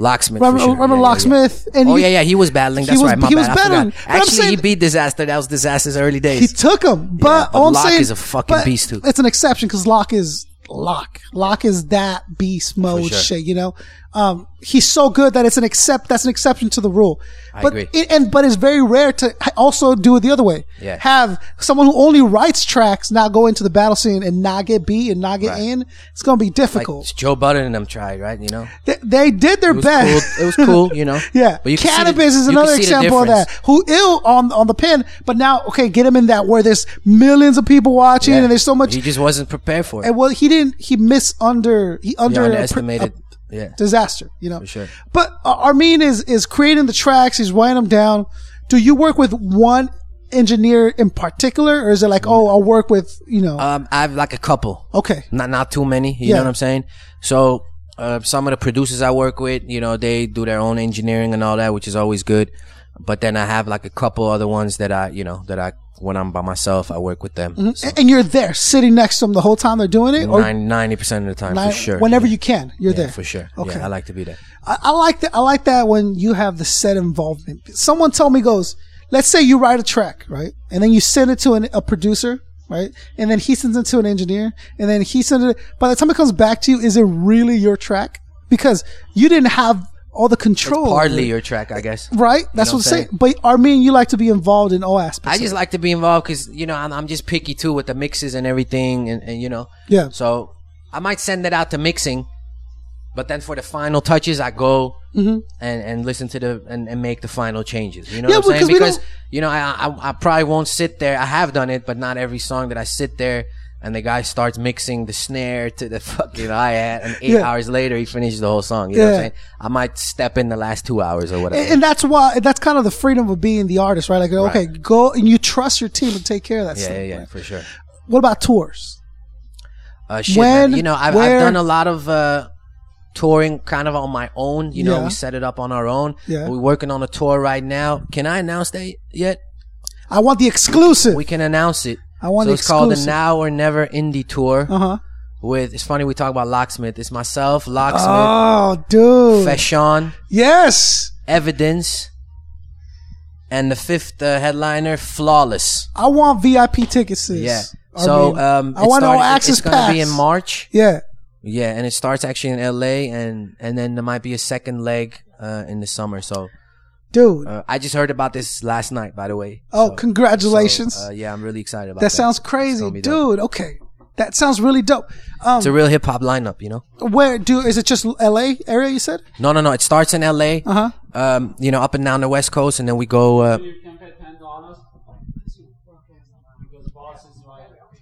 Locksmith. Remember, for sure. remember Yeah, yeah, yeah. locksmith? And Oh he- yeah, yeah, he was battling. he That's was- right. My he bad. was I battling. forgot. But I'm Actually, he beat Dizaster. That was Dizaster's early days. He took him, but but all I'm Locke saying is a fucking beast, too. It's an exception because Locke is Locke. Locke is that beast mode sure. shit, you know? Um, he's so good that it's an except, that's an exception to the rule. I but agree. It, and, but it's very rare to also do it the other way. Yeah. Have someone who only writes tracks now go into the battle scene and not get beat and not get Right. in. It's going to be Like difficult. Joe Budden and them tried, right? You know, they, they did their it best. cool. It was cool, you know. Yeah, But you can the- Canibus is another example of that. Who ill on on the pin, but now okay, get him in that where there's millions of people watching Yeah. and there's so much. He just wasn't prepared for it. and well, he didn't. He missed under. He He under underestimated. a, yeah. Dizaster. You know. For sure. But uh, R-Mean is is creating the tracks. He's writing them down. Do you work with one engineer in particular, or is it like, oh, I'll work with you know? Um, I have like a couple. okay. not not too many. You Yeah. know what I'm saying? So uh, some of the producers I work with, you know, they do their own engineering and all that, which is always good. But then I have like a couple other ones that I, you know, that I when I'm by myself, I work with them. Mm-hmm. So And you're there, sitting next to them the whole time they're doing it, ninety percent of the time, nine- for sure. whenever yeah. you can, you're Yeah, there for sure. Okay. Yeah, I like to be there. I, I like that. I like that when you have the set involvement. Someone told me goes, let's say you write a track, right, and then you send it to an, a producer, right, and then he sends it to an engineer, and then he sends it. By the time it comes back to you, is it really your track? Because you didn't have all the control. over Partly your track, I guess. right. That's know what I'm I'm saying. But R-Mean, you like to be involved in all aspects. I just like to be involved because you know I'm, I'm just picky too with the mixes and everything, and, and you know. Yeah. So I might send it out to mixing, but then for the final touches, I go and, and listen to the and, and make the final changes. You know Mm-hmm. Yeah, what I'm saying? Because you know I, I I probably won't sit there. I have done it, but not every song that I sit there. And the guy starts mixing the snare to the fucking hi hat, and eight Yeah. hours later he finishes the whole song. You know what Yeah. I'm saying? I might step in the last two hours or whatever. And, and that's why that's kind of the freedom of being the artist, right? Like, okay, go and you trust your team to take care of that yeah, stuff. yeah, yeah, right? for sure. What about tours? Uh, shit, When, man. You know, I've, I've done a lot of uh, touring kind of on my own. You know, Yeah. we set it up on our own. Yeah. We're working on a tour right now. Can I announce that yet? I want the exclusive. We can announce it. I want so it's called the. Now or Never Indie Tour. Uh huh. With it's funny we talk about Locksmith. It's myself, Locksmith, Oh, dude. Fashawn, Yes. Evidence, and the fifth uh, headliner, Flawless. I want VIP tickets. Sis. Yeah. I So mean, um, I want all started- it- access It's gonna be in. March. Yeah. Yeah, and it starts actually in LA, and and then there might be a second leg uh, in the summer. So Dude. uh, I just heard about this last night, by the way. oh, So- congratulations. so, uh, yeah, I'm really excited about that that. sounds crazy. dope. Dude, okay. That sounds really dope. Um, It's a real hip hop lineup, you know. where do is it just LA area you said? No, no, no. It starts in LA. Uh huh. Um, you know, up and down the West Coast, and then we go. Uh,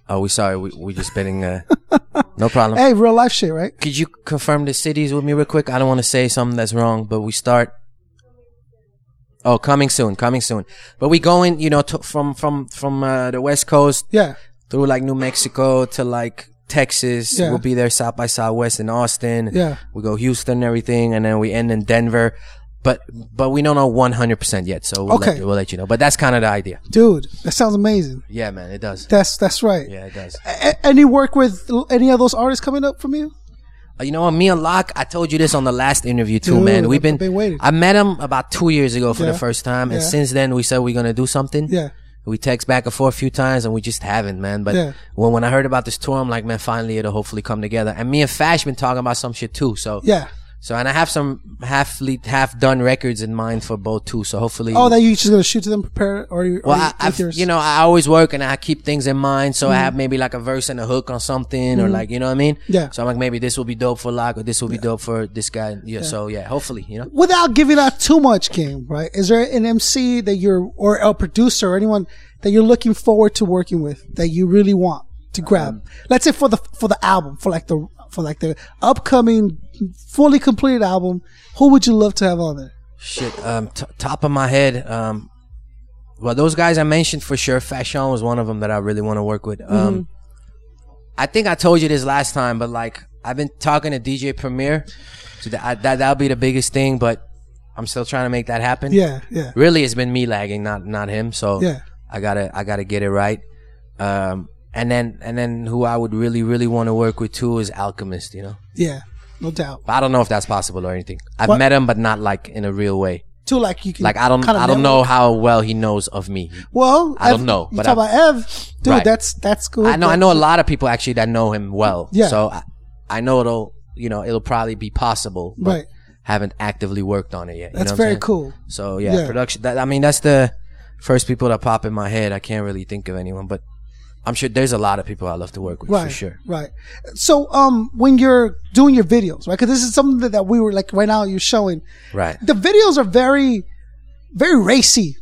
oh, we sorry. We we just betting. Uh, no problem. Hey, real life shit, right? Could you confirm the cities with me real quick? I don't want to say something that's wrong, but we start. Oh, coming soon, coming soon. But we going, you know, to, from from from uh, the West Coast Yeah. through like New Mexico to like Texas. Yeah. We'll be there South by Southwest in Austin. Yeah. We go Houston and everything, and then we end in Denver. But but we don't know one hundred percent yet, so we'll, Okay. let, we'll let you know. But that's kind of the idea. Dude, that sounds amazing. Yeah, man, it does. That's that's right. Yeah, it does. A- any work with any of those artists coming up from you? Uh, you know what? Me and Locke, I told you this on the last interview too, Dude, man. We've been, been waiting. I met him about two years ago for Yeah. the first time, and Yeah. since then we said we're gonna do something. Yeah. We text back and forth a few times, and we just haven't, man. But Yeah. when when I heard about this tour, I'm like, man, finally it'll hopefully come together. And me and Fash been talking about some shit too. So Yeah. So and I have some half half done records in mind for both too. So hopefully, Oh, that you just gonna shoot to them, prepare, or you? well, I, you know, I always work and I keep things in mind. So I Mm-hmm. have maybe like a verse and a hook on something, or like you know what I mean. Yeah. So I'm like, maybe this will be dope for Lock, or this will be dope for this guy. Yeah. So yeah, hopefully, you know. without giving out too much game, right? Is there an MC that you're, or a producer, or anyone that you're looking forward to working with that you really want to grab? Um, Let's say for the for the album, for like the for like the upcoming fully completed album, who would you love to have on there? Shit. Um, t- top of my head. Um, well, those guys I mentioned for sure. Fashawn was one of them that I really want to work with. Mm-hmm. Um, I think I told you this last time, but like I've been talking to DJ Premier. So that I, that that'll be the biggest thing, but I'm still trying to make that happen. Yeah, yeah, Really, it's been me lagging, not not him. So Yeah. I gotta I gotta get it right. Um, and then and then who I would really really want to work with too is Alchemist. You know, yeah, no doubt. but I don't know if that's possible or anything. I've What- met him, but not like in a real way. to like you can Like I don't, kinda I don't know network. how well he knows of me. Well, I don't Ev- know, You but talk I- about Ev, dude. Right. That's that's cool. I know, I know a lot of people actually that know him well. Yeah. So I, I know it'll, you know, it'll probably be possible, but Right. haven't actively worked on it yet. you That's know what I'm very saying? cool. So yeah, Yeah. production. That, I mean, that's the first people that pop in my head. I can't really think of anyone, but I'm sure there's a lot of people I love to work with Right, for sure. right. So, um, when you're doing your videos, right? Because this is something that, that we were like right now. You're showing Right. the videos are very, very racy,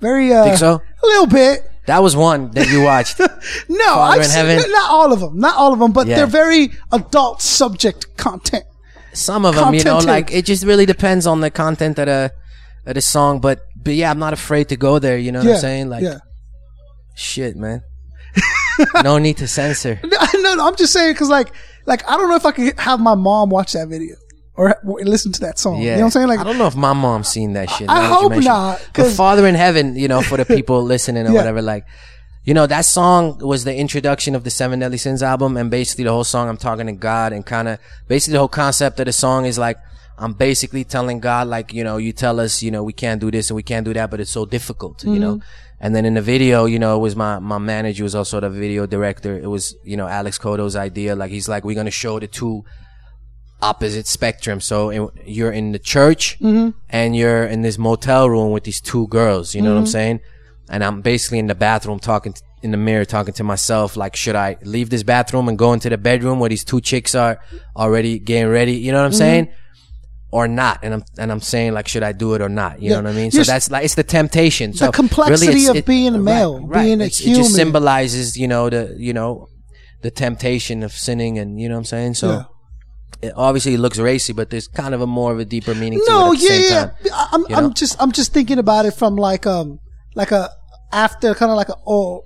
very uh, Think so? a little bit. That was one that you watched. No, Father I've seen, not all of them, not all of them, but Yeah. they're very adult subject content. Some of them, you know, like it just really depends on the content of the of the song. But but yeah, I'm not afraid to go there. You know what yeah, I'm saying? Like yeah. shit, man. no need to censor. No, no, I'm just saying because like, like I don't know if I could have my mom watch that video or listen to that song. Yeah, You know what I'm saying? Like, I don't know if my mom's seen that shit. I hope not, But Father in Heaven, you know, for the people listening or Yeah. whatever, like, you know, that song was the introduction of the Seven Deadly Sins album, and basically the whole song I'm talking to God, and kind of basically the whole concept of the song is like. I'm basically telling God, like, you know, you tell us, you know, we can't do this and we can't do that, but it's so difficult, you know? Mm-hmm. And then in the video, you know, it was my, my manager was also the video director. It was, you know, Alex Kodo's idea. Like, he's like, we're going to show the two opposite spectrum. So in, you're in the church mm-hmm. and you're in this motel room with these two girls. You know what I'm mm-hmm. saying? And I'm basically in the bathroom talking t- in the mirror, talking to myself. Like, should I leave this bathroom and go into the bedroom where these two chicks are already getting ready? You know what I'm mm-hmm. saying? Or not, and I'm and I'm saying like, should I do it or not? You Yeah. know what I mean. So You're- that's like it's the temptation. So the complexity really of being a male, being a It's- It human. just symbolizes, you know, the you know, the temptation of sinning, and you know what I'm saying. So Yeah. it obviously it looks racy, but there's kind of a more of a deeper meaning to no, it at the yeah, same yeah. time. I'm, you I'm just, I'm just thinking about it from like, um, like a after kind of like a oh,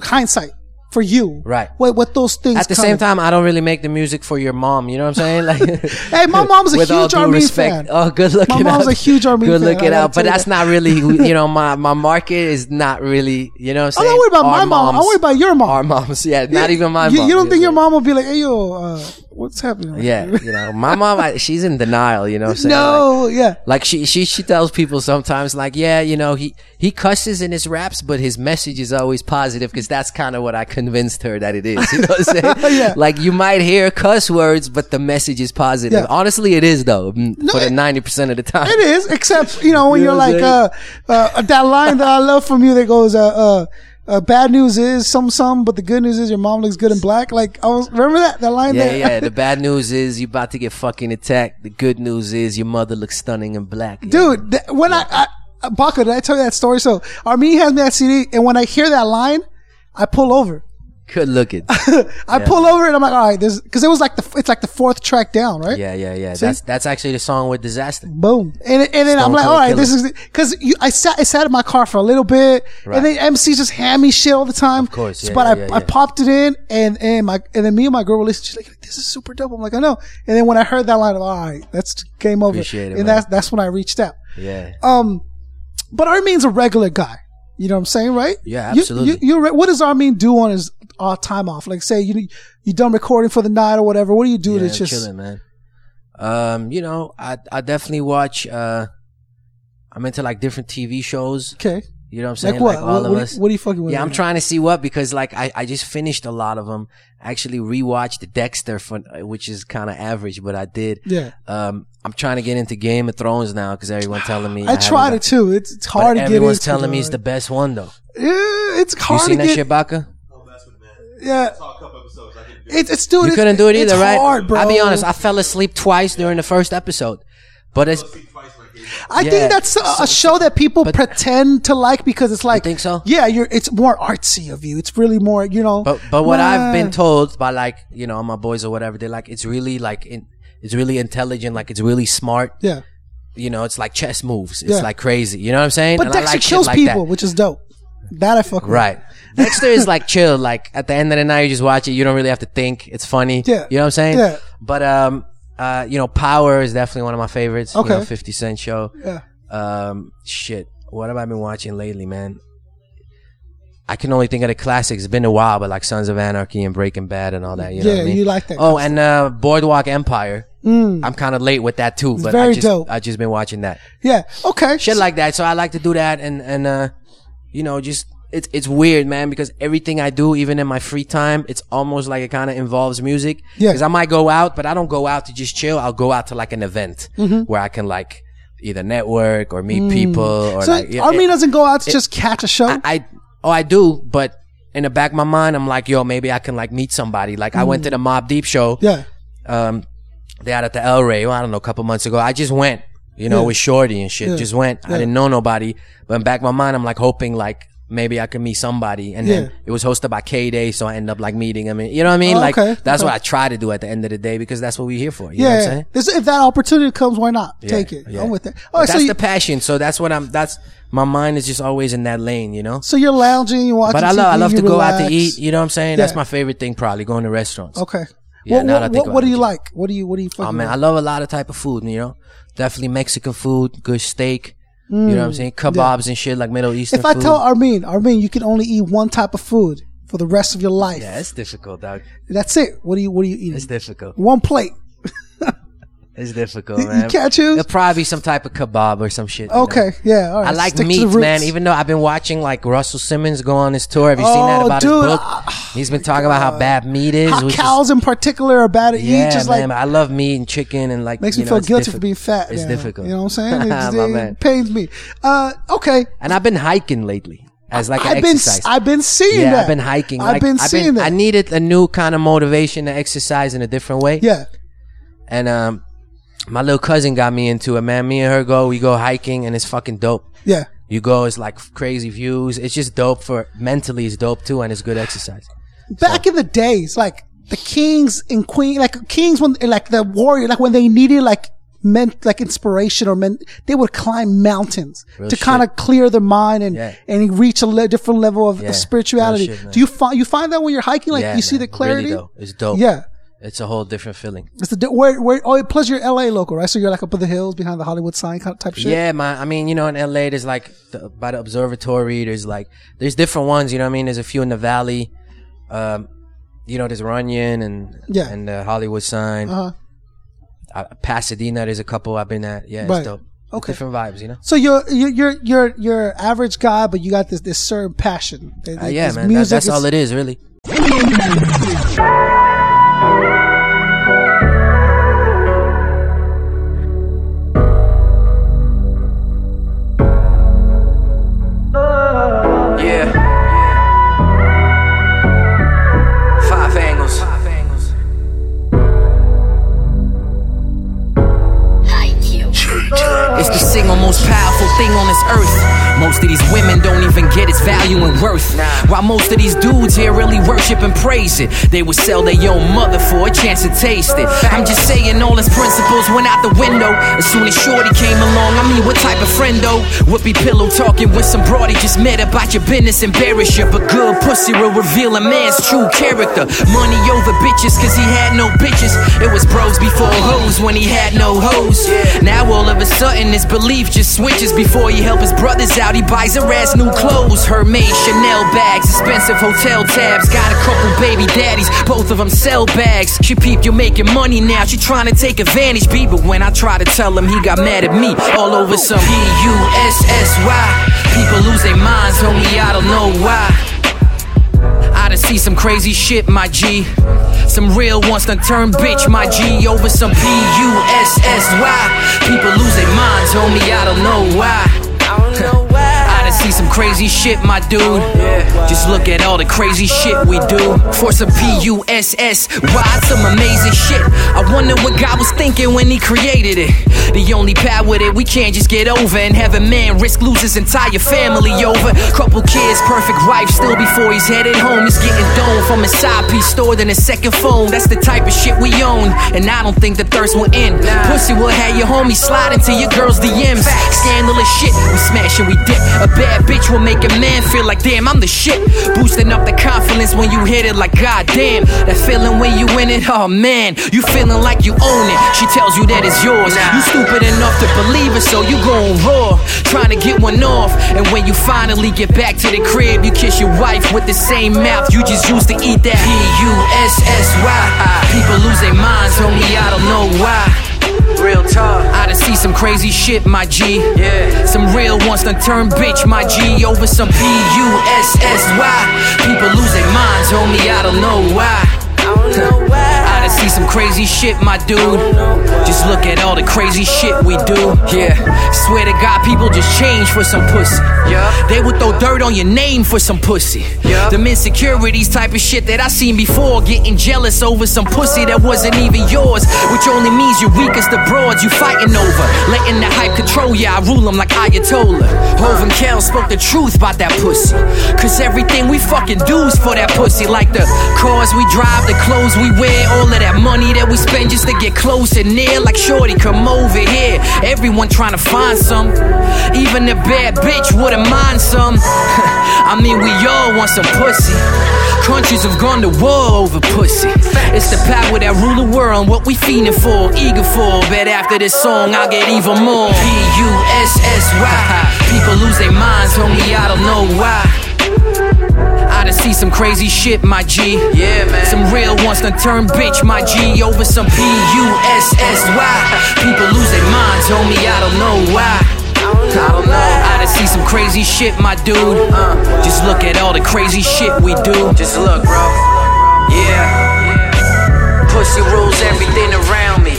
hindsight for you, Right. What, what those things At the same time, I don't really make the music for your mom. You know what I'm saying? Like, Hey, my mom's a huge R-Mean fan. Oh, good looking My mom's out. a huge R-Mean Good fan, I looking out. But that's that. not really, you know, my my market is not really. You know what I'm saying? not worried about Our my mom. Moms- worried about your mom. Our moms, yeah, not even my you, mom. you don't think your mom will be like, "Hey, yo, uh, what's happening?" Yeah, you know, my mom, I, she's in denial. You know what I'm saying? Like, No, yeah. Like she, she, she tells people sometimes, like, yeah, you know, he, he cusses in his raps, but his message is always positive because that's kind of what I convinced her that it is. You know what I'm saying? Yeah. Like you might hear cuss words, but the message is positive. Yeah. Honestly, it is though, mm, for the 90% of the time. It is, except you know when You know are what like uh, uh that line that I love from you that goes uh uh. Uh, bad news is some some, but the good news is your mom looks good in black. Like I was remember that that line Yeah, there. yeah. The bad news is you about to get fucking attacked. The good news is your mother looks stunning in black. dude. That, when I, I uh, did I tell you that story? So R-Mean has me that CD, and when I hear that line, I pull over. Good looking. I pull over, and I'm like, all right, this because it was like the it's like the fourth track down, right? yeah, yeah, yeah. That's that's actually the song with Dizaster. Boom. And, and then I'm like, all right, Killer. this is, cause I sat, I sat in my car for a little bit Right. and then MC just hand me shit all the time. Of course, yeah, but yeah, I, yeah, I yeah. popped it in and, and my, and then me and my girl were listening. She's like, this is super dope. I'm like, I know. And then when I heard that line, I'm like, all right, that's game over. Appreciate it, and man. that's, that's when I reached out. Yeah. Um, but R-Mean's a regular guy. You know what I'm saying, right? Yeah, absolutely. You, you, re- what does R-Mean do on his uh, time off? Like, say you you done recording for the night or whatever. What do you do yeah, to just? chilling, man. Um, you know, I I definitely watch. Uh, I'm into like different TV shows. Okay. You know what I'm saying? Like what? all what, of what, us. what are you fucking with? yeah, I'm right trying to see what because like I, I just finished a lot of them. Actually, rewatched Dexter for which is kind of average, but I did. Yeah. Um, I'm trying to get into Game of Thrones now because everyone's telling me now? I tried it too. It's, it's hard to get into. everyone's telling me it's the best one though. Yeah, it's hard. You seen to that get. shit, Baka? Yeah, it's it's dude. You it's- couldn't do it either, it's right? Hard, bro. I'll be honest. I fell asleep twice during the first episode, but it's I Yeah. think that's a, a show that people but- pretend to like because it's like. think so? Yeah, you're. It's more artsy of you. It's really more. You know. But but what I've been told by like you know my boys or whatever, they're like it's really like in, it's really intelligent, like it's really smart. Yeah, You know, it's like chess moves. It's Yeah. like crazy. You know what I'm saying? but And I Dexter like kills like people, that. which is dope. That I fuck with. Right. Dexter is like chill. Like at the end of the night, you just watch it. You don't really have to think. It's funny. Yeah. You know what I'm saying? Yeah. But um, uh, you know, Power is definitely one of my favorites. Okay. You know, Fifty Cent show. Yeah. Um, shit. What have I been watching lately, man? I can only think of the classics. It's been a while, but like Sons of Anarchy and Breaking Bad and all that. You know Yeah, I mean? you like that Oh, and uh, Boardwalk Empire. I'm kind of late with that too, but I very just dope. I just been watching that Yeah. Okay. shit like that. So I like to do that, and and uh, you know, just it's it's weird, man, because everything I do, even in my free time, it's almost like it kind of involves music. Yeah. Because I might go out, but I don't go out to just chill. I'll go out to like an event Mm-hmm. where I can like either network or meet people or Mm. so like. R-Mean it- doesn't go out to just catch a show. I, I oh I do, but in the back of my mind, I'm like, yo, maybe I can like meet somebody. Like I went to the Mobb Deep show. Mm. yeah. Um, they had at the El Rey. Well, I don't know, a couple months ago. I just went, you know, Yeah. with Shorty and shit. Yeah. Just went. Yeah. I didn't know nobody, but in back of my mind, I'm like hoping like. Maybe I could meet somebody, and Yeah. then it was hosted by K Day, so I end up like meeting him. And, you know what I mean? Oh, like okay, that's okay. what I try to do at the end of the day because that's what we're here for. You know what I'm Yeah. saying? This, if that opportunity comes, why not Yeah, take it? yeah. I'm with it. Oh, so that's you, the passion. So that's what I'm. That's my mind is just always in that lane. You know. so you're lounging, you're watching. But I love, I love you to go out to eat. You know what I'm saying? That's my favorite thing, probably going to restaurants. Okay. Yeah, what now what, that I think what, what do you like? What do you What do you? Oh man, I love a lot of type of food. You know, definitely Mexican food, good steak. you know what I'm saying? Kebabs and shit like Middle Eastern. Mm. If I food. tell R-Mean, R-Mean, you can only eat one type of food for the rest of your life. yeah, it's difficult, dog. That's it. What do you What do you eat? It's difficult. One plate. It's difficult, You man. can't choose? It'll probably be some type of kebab or some shit. you know? Okay. Yeah. Right. I like Stick meats, man. Even though I've been watching like Russell Simmons go on his tour. Have you seen that Oh, about dude. his book? Ah, He's been talking about how bad meat is. How which is- cows in particular are bad to yeah, eat. Just man. like I love meat and chicken and like makes you me know, feel guilty for being fat. It's now. difficult. You know what I'm saying? It, it pains me. Uh, okay. And I've been hiking lately as like an I've been exercise. I've been seeing yeah, that. I've been hiking. I've Like, been seeing that. I needed a new kind of motivation to exercise in a different way. yeah. And um, my little cousin got me into it, man. Me and her go, we go hiking, and it's fucking dope. Yeah. You go, it's like crazy views. It's just dope for mentally. It's dope too, and it's good exercise. Back in the days, like the kings and queen, like kings when, like the warrior, like when they needed like meant like inspiration or meant they would climb mountains Real to kind of clear their mind and Yeah. and reach a le- different level of, Yeah, of spirituality. shit. Do you find you find that when you're hiking, like Yeah, you see the clarity? Really dope. It's dope. Yeah. It's a whole different feeling. It's the di- where where oh plus you're LA local right so you're like up in the hills behind the Hollywood sign kind of type shit Yeah, man. I mean, you know, in LA, there's like the, by the observatory. There's like there's different ones. You know what I mean? There's a few in the valley. Um, you know, there's Runyon and Yeah. and the Hollywood sign. uh-huh. Uh, Pasadena, there's a couple I've been at. Yeah, it's Right. dope. Okay. Different vibes, you know. so you're you're you're you're you're average guy but you got this this certain passion Uh, yeah, man. That, that's all it is, really. thing on this earth. Most of these women don't even get its value and worth. While most of these dudes here really worship and praise it. They would sell their own mother for a chance to taste it. I'm just saying all his principles went out the window. As soon as Shorty came along, I mean, what type of friend though? Whoopee pillow talking with some broad he just met about your business, and embarrass you. But good pussy will reveal a man's true character. Money over bitches, cause he had no bitches. It was bros before hoes when he had no hoes. Now all of a sudden his belief just switches. Before he help his brothers out, he buys her ass new clothes. Hermes, Chanel bags, expensive hotel tabs. Got a couple baby daddies, both of them sell bags. She peeped, you're making money now. She trying to take advantage, B. But when I try to tell him, he got mad at me. All over some P-U-S-S-Y. People lose their minds, homie, I don't know why. Done see some crazy shit, my G. Some real ones done turn bitch, my G. Over some P-U-S-S-Y. People lose their minds, homie, I don't know why. See some crazy shit, my dude. Just look at all the crazy shit we do. For some P-U-S-S-Y, some amazing shit. I wonder what God was thinking when he created it. The only part with it we can't just get over and have a man risk lose his entire family over. Couple kids, perfect wife, still before he's headed home. He's getting domed from his side piece store than a second phone. That's the type of shit we own, and I don't think the thirst will end. Pussy will have your homie slide into your girl's DMs. Scandalous shit, we smash and we dip. A bad bitch will make a man feel like damn, I'm the shit. Boosting up the confidence when you hit it like goddamn. That feeling when you win it, oh man, you feeling like you own it. She tells you that it's yours. You stupid enough to to believe it, so you gon' roar, trying to get one off. And when you finally get back to the crib, you kiss your wife with the same mouth you just used to eat that. P U S S Y. People lose their minds, homie, I don't know why. Talk. I done see some crazy shit, my G. Yeah. Some real ones done turn bitch, my G, over some P U S S Y. People lose their minds, homie, I don't know why. I done see some crazy shit, my dude. Just look at all the crazy shit we do. Yeah, swear to God, people just change for some pussy. Yeah, they would throw dirt on your name for some pussy. Yeah, Them insecurities type of shit that I seen before. Getting jealous over some pussy that wasn't even yours. Which only means you're weak as the broads you fighting over. Letting the hype control ya, I rule them like Ayatollah. Hov and Kel spoke the truth about that pussy. Cause everything we fucking do is for that pussy. Like the cars we drive, the clothes we wear, all of that money that we spend just to get close and near. Like Shorty, come over here. Everyone trying to find some. Even a bad bitch wouldn't mind some. I mean, we all want some pussy. Countries have gone to war over pussy. It's the power that rule the world, what we fiending for, eager for. Bet after this song, I'll get even more. P U S S Y. People lose their minds, homie, I don't know why. I done see some crazy shit, my G. Yeah, man. Some real ones done turn bitch, my G, over some P U S S Y. People lose their minds, homie, I don't know why. I don't know. I done see some crazy shit, my dude. Uh, just look at all the crazy shit we do. Just look, bro. Yeah. Pussy rules everything around me.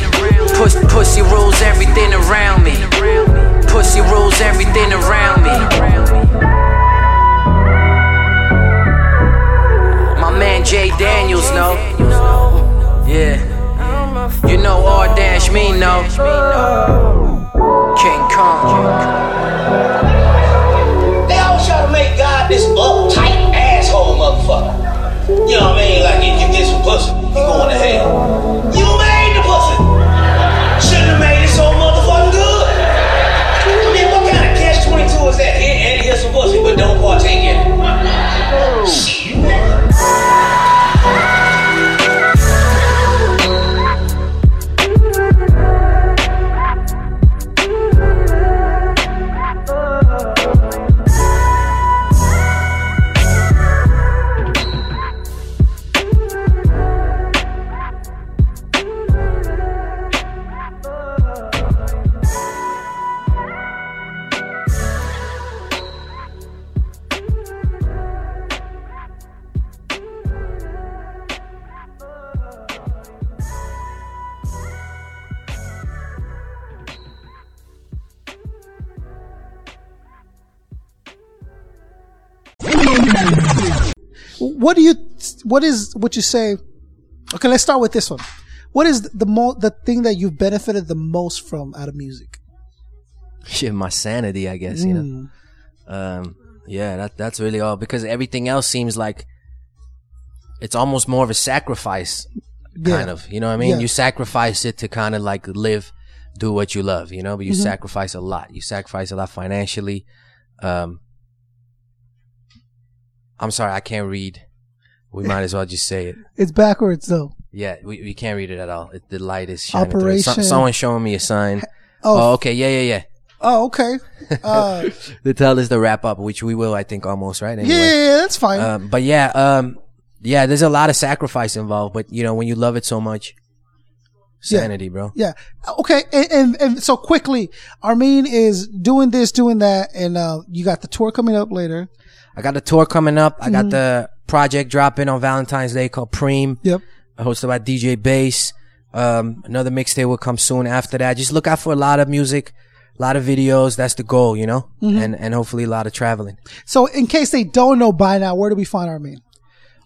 Puss, pussy rules everything around me. Pussy rules everything around me. Man Jay Daniels no. Yeah. You know R dash me no. King Kong. They always try to make God this uptight What is? What you say? Okay, let's start with this one. What is the mo- the thing that you've benefited the most from out of music? Shit, my sanity, I guess, you know. Um, yeah, that that's really all because everything else seems like it's almost more of a sacrifice, kind Yeah. of. You know what I mean? Yeah. You sacrifice it to kind of like live, do what you love, you know. But you Mm-hmm. sacrifice a lot. You sacrifice a lot financially. Um, I'm sorry, I can't read. We might as well just say it. It's backwards though. Yeah, we, we can't read it at all. It, the light is shining through. Operation- So, someone showing me a sign. Oh. Oh, okay, yeah, yeah, yeah. Oh, okay. Uh, To tell us to wrap up, which we will, I think, almost right. yeah, Anyway. yeah, yeah, that's fine. Um, but yeah, um, yeah, there's a lot of sacrifice involved. But you know, when you love it so much, Yeah. sanity, bro. yeah. Okay. And, and and so quickly, R-Mean is doing this, doing that, and uh, you got the tour coming up later. I got the tour coming up. I Mm-hmm. got the project dropping on Valentine's Day called P.R.E.A.M, Yep. hosted by DJ Bass. Um, another mixtape will come soon after that. Just look out for a lot of music, a lot of videos. That's the goal, you know, Mm-hmm. and and hopefully a lot of traveling. So in case they don't know by now, where do we find R-Mean?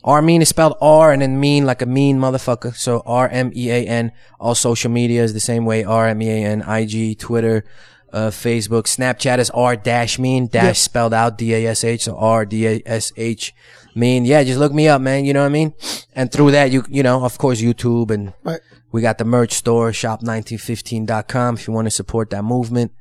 R-Mean is spelled R and then mean like a mean motherfucker. So R M E A N. All social media is the same way. R M E A N. IG, Twitter, uh, Facebook, Snapchat is R dash mean dash spelled out D A S H. So R D A S H mean. Yeah, just look me up, man. You know what I mean? And through that, you you know, of course, YouTube and Right. we got the merch store shop1915.com if you want to support that movement.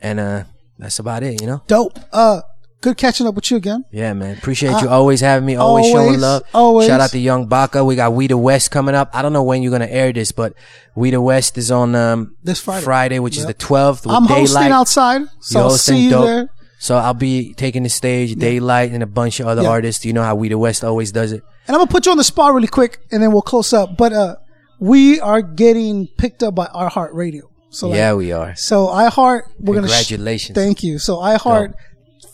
And uh, that's about it. You know. Dope. Uh, good catching up with you again. Yeah, man. Appreciate you always having me, always, Uh, always, showing love. always. Shout out to Young Baka. We got We the West coming up. I don't know when you're gonna air this, but We the West is on um This Friday. Friday which is the 12th. With I'm Daylight. hosting outside, so I'll see you dope. there. So I'll be taking the stage, Daylight, and a bunch of other Yeah. artists. You know how We the West always does it. And I'm gonna put you on the spot really quick, and then we'll close up. But uh, we are getting picked up by iHeart Radio. So like, yeah, we are. So iHeart, we're gonna. Congratulations. thank you. So iHeart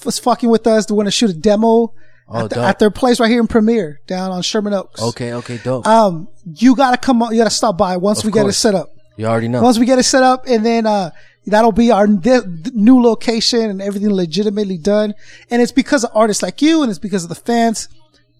was fucking with us. They want to shoot a demo Oh, at, the- dope. at their place right here in Premiere, down on Sherman Oaks. Okay, okay, dope. Um, you gotta come. on You gotta stop by once Of we get it course. set up. you already know. Once we get it set up, and then uh, that'll be our new location and everything legitimately done. And it's because of artists like you, and it's because of the fans.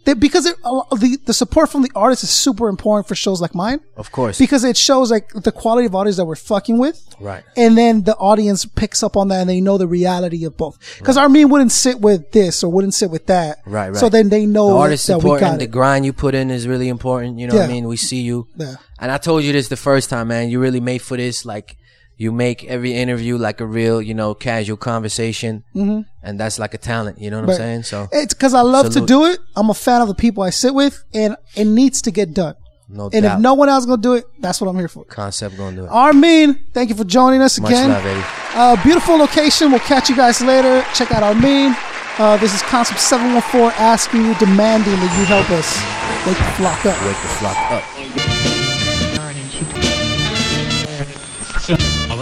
That because it, the the support from the artists is super important for shows like mine of course. because it shows like the quality of audience that we're fucking with. Right. And then the audience picks up on that and they know the reality of both. Because Armin wouldn't sit with this or wouldn't sit with that. Right, right. So then they know the artist that we got The it. grind you put in is really important. You know what I mean? We see you. Yeah. And I told you this the first time, man. You really made for this. Like, you make every interview like a real, you know, casual conversation. Mm-hmm. And that's like a talent. You know what I'm saying? So, it's because I love Salute. to do it. I'm a fan of the people I sit with and it needs to get done. no And doubt. if no one else gonna do it, that's what I'm here for. concept gonna do it. R-Mean, thank you for joining us Much again. love, Eddie. Uh, beautiful location. We'll catch you guys later. Check out R-Mean. Uh, this is Concept 714 asking you, demanding that you help us wake the Flok up. Wake the Flok up. @웃